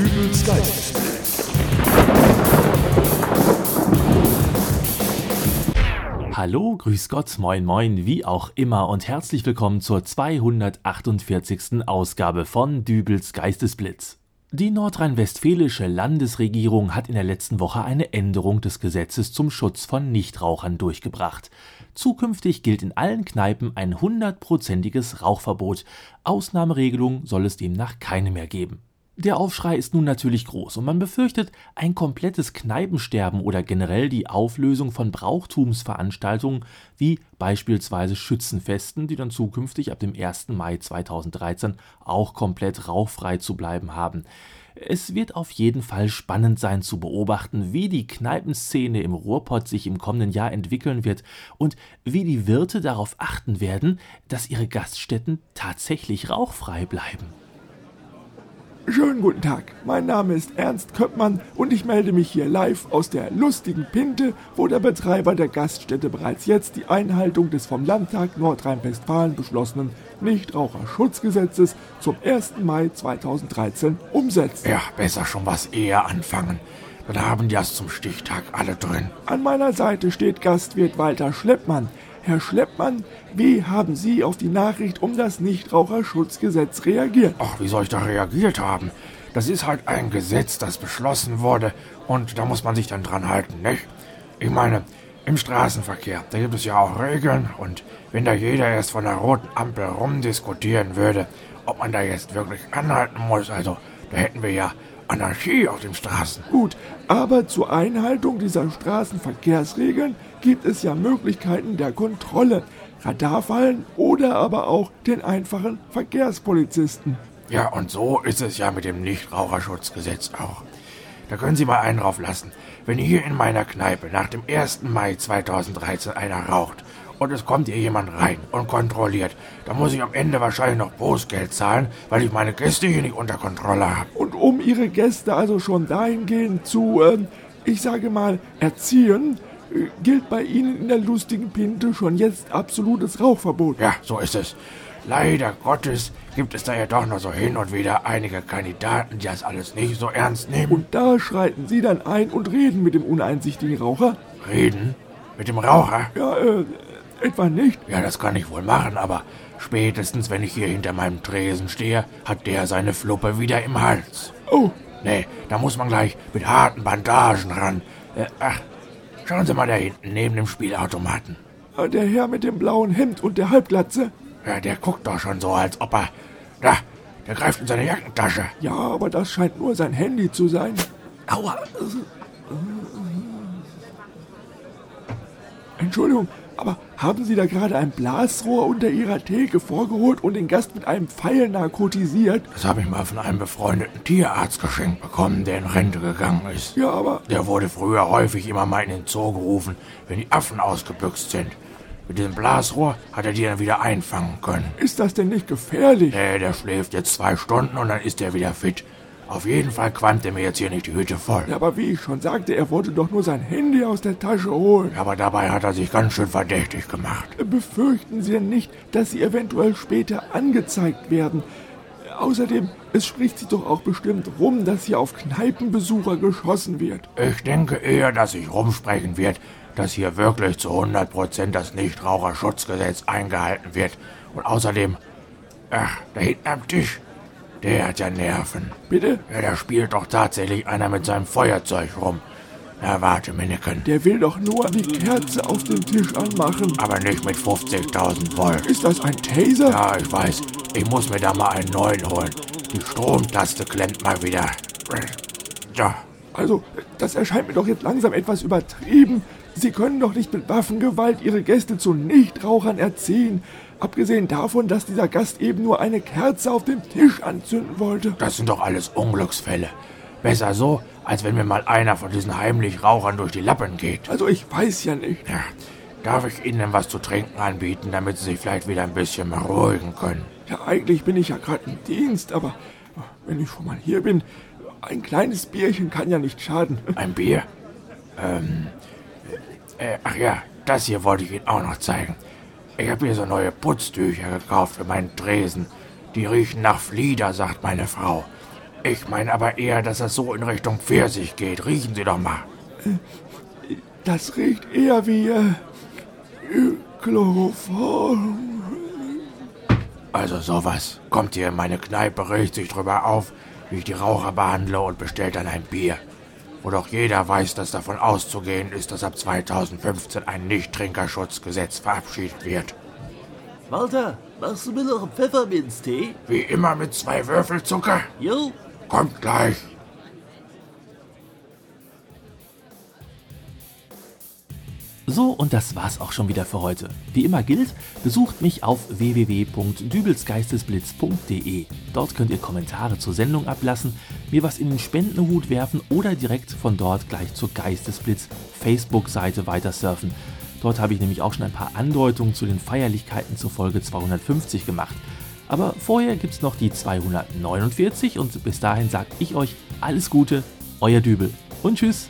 Dübels Geistesblitz. Hallo, grüß Gott, moin moin, wie auch immer und herzlich willkommen zur 248. Ausgabe von Dübels Geistesblitz. Die nordrhein-westfälische Landesregierung hat in der letzten Woche eine Änderung des Gesetzes zum Schutz von Nichtrauchern durchgebracht. Zukünftig gilt in allen Kneipen ein hundertprozentiges Rauchverbot. Ausnahmeregelung soll es demnach keine mehr geben. Der Aufschrei ist nun natürlich groß und man befürchtet ein komplettes Kneipensterben oder generell die Auflösung von Brauchtumsveranstaltungen wie beispielsweise Schützenfesten, die dann zukünftig ab dem 1. Mai 2013 auch komplett rauchfrei zu bleiben haben. Es wird auf jeden Fall spannend sein zu beobachten, wie die Kneipenszene im Ruhrpott sich im kommenden Jahr entwickeln wird und wie die Wirte darauf achten werden, dass ihre Gaststätten tatsächlich rauchfrei bleiben. Schönen guten Tag, mein Name ist Ernst Köppmann und ich melde mich hier live aus der lustigen Pinte, wo der Betreiber der Gaststätte bereits jetzt die Einhaltung des vom Landtag Nordrhein-Westfalen beschlossenen Nichtraucherschutzgesetzes zum 1. Mai 2013 umsetzt. Ja, besser schon was eher anfangen. Dann haben die das zum Stichtag alle drin. An meiner Seite steht Gastwirt Walter Schleppmann. Herr Schleppmann, wie haben Sie auf die Nachricht um das Nichtraucherschutzgesetz reagiert? Ach, wie soll ich da reagiert haben? Das ist halt ein Gesetz, das beschlossen wurde und da muss man sich dann dran halten, nicht? Ich meine, im Straßenverkehr, da gibt es ja auch Regeln und wenn da jeder erst von der roten Ampel rumdiskutieren würde, ob man da jetzt wirklich anhalten muss, also da hätten wir ja Anarchie auf den Straßen. Gut, aber zur Einhaltung dieser Straßenverkehrsregeln gibt es ja Möglichkeiten der Kontrolle. Radarfallen oder aber auch den einfachen Verkehrspolizisten. Ja, und so ist es ja mit dem Nichtraucherschutzgesetz auch. Da können Sie mal einen drauf lassen. Wenn hier in meiner Kneipe nach dem 1. Mai 2013 einer raucht und es kommt hier jemand rein und kontrolliert, dann muss ich am Ende wahrscheinlich noch Bußgeld zahlen, weil ich meine Gäste hier nicht unter Kontrolle habe. Und um Ihre Gäste also schon dahingehend zu, äh, ich sage mal, erziehen, äh, gilt bei Ihnen in der lustigen Pinte schon jetzt absolutes Rauchverbot. Ja, so ist es. Leider Gottes gibt es da ja doch noch so hin und wieder einige Kandidaten, die das alles nicht so ernst nehmen. Und da schreiten Sie dann ein und reden mit dem uneinsichtigen Raucher? Reden? Mit dem Raucher? Ja, äh, etwa nicht. Ja, das kann ich wohl machen, aber spätestens, wenn ich hier hinter meinem Tresen stehe, hat der seine Fluppe wieder im Hals. Oh. Nee, da muss man gleich mit harten Bandagen ran. Äh, ach, schauen Sie mal da hinten, neben dem Spielautomaten. Äh, Der Herr mit dem blauen Hemd und der Halbglatze? Ja, der guckt doch schon so, als ob er... Da, der greift in seine Jackentasche. Ja, aber das scheint nur sein Handy zu sein. Aua! Entschuldigung, aber haben Sie da gerade ein Blasrohr unter Ihrer Theke vorgeholt und den Gast mit einem Pfeil narkotisiert? Das habe ich mal von einem befreundeten Tierarzt geschenkt bekommen, der in Rente gegangen ist. Ja, aber Der wurde früher häufig immer mal in den Zoo gerufen, wenn die Affen ausgebüxt sind. Mit diesem Blasrohr hat er die dann wieder einfangen können. ist das denn nicht gefährlich? Nee, der schläft jetzt zwei Stunden und dann ist er wieder fit. Auf jeden Fall qualmt er mir jetzt hier nicht die Hütte voll. Ja, aber wie ich schon sagte, er wollte doch nur sein Handy aus der Tasche holen. Aber dabei hat er sich ganz schön verdächtig gemacht. Befürchten Sie denn nicht, dass Sie eventuell später angezeigt werden? Außerdem, es spricht sich doch auch bestimmt rum, dass hier auf Kneipenbesucher geschossen wird. Ich denke eher, dass sich rumsprechen wird, dass hier wirklich zu 100% das Nichtraucherschutzgesetz eingehalten wird. Und außerdem, ach, da hinten am Tisch, der hat ja Nerven. Bitte? Ja, da spielt doch tatsächlich einer mit seinem Feuerzeug rum. Na, warte, Minneken. Der will doch nur die Kerze auf dem Tisch anmachen. Aber nicht mit 50.000 Volt. Ist das ein Taser? Ja, ich weiß. Ich muss mir da mal einen neuen holen. Die Stromtaste klemmt mal wieder. Ja, Also, das erscheint mir doch jetzt langsam etwas übertrieben. Sie können doch nicht mit Waffengewalt Ihre Gäste zu Nichtrauchern erziehen. Abgesehen davon, dass dieser Gast eben nur eine Kerze auf dem Tisch anzünden wollte. das sind doch alles Unglücksfälle. Besser so, als wenn mir mal einer von diesen heimlich Rauchern durch die Lappen geht. Also, ich weiß ja nicht. Ja, darf ich Ihnen denn was zu trinken anbieten, damit Sie sich vielleicht wieder ein bisschen beruhigen können? Ja, eigentlich bin ich ja gerade im Dienst, aber wenn ich schon mal hier bin, ein kleines Bierchen kann ja nicht schaden. Ein Bier? Ähm, äh, ach ja, das hier wollte ich Ihnen auch noch zeigen. Ich habe hier so neue Putztücher gekauft für meinen Tresen. Die riechen nach Flieder, sagt meine Frau. Ich meine aber eher, dass das so in Richtung Pfirsich geht. Riechen Sie doch mal. Das riecht eher wie äh, Chloroform. Also sowas. Kommt hier in meine Kneipe, regt sich drüber auf, wie ich die Raucher behandle und bestellt dann ein Bier. Wo doch jeder weiß, dass davon auszugehen ist, dass ab 2015 ein Nichttrinkerschutzgesetz verabschiedet wird. Walter, machst du mir noch einen Pfefferminztee? Wie immer mit zwei Würfel Zucker. Jo. Kommt gleich. So, und das war's auch schon wieder für heute. Wie immer gilt, besucht mich auf www.dübelsgeistesblitz.de. Dort könnt ihr Kommentare zur Sendung ablassen, mir was in den Spendenhut werfen oder direkt von dort gleich zur Geistesblitz Facebook-Seite weitersurfen. Dort habe ich nämlich auch schon ein paar Andeutungen zu den Feierlichkeiten zur Folge 250 gemacht. Aber vorher gibt's noch die 249 und bis dahin sage ich euch alles Gute, euer Dübel und tschüss.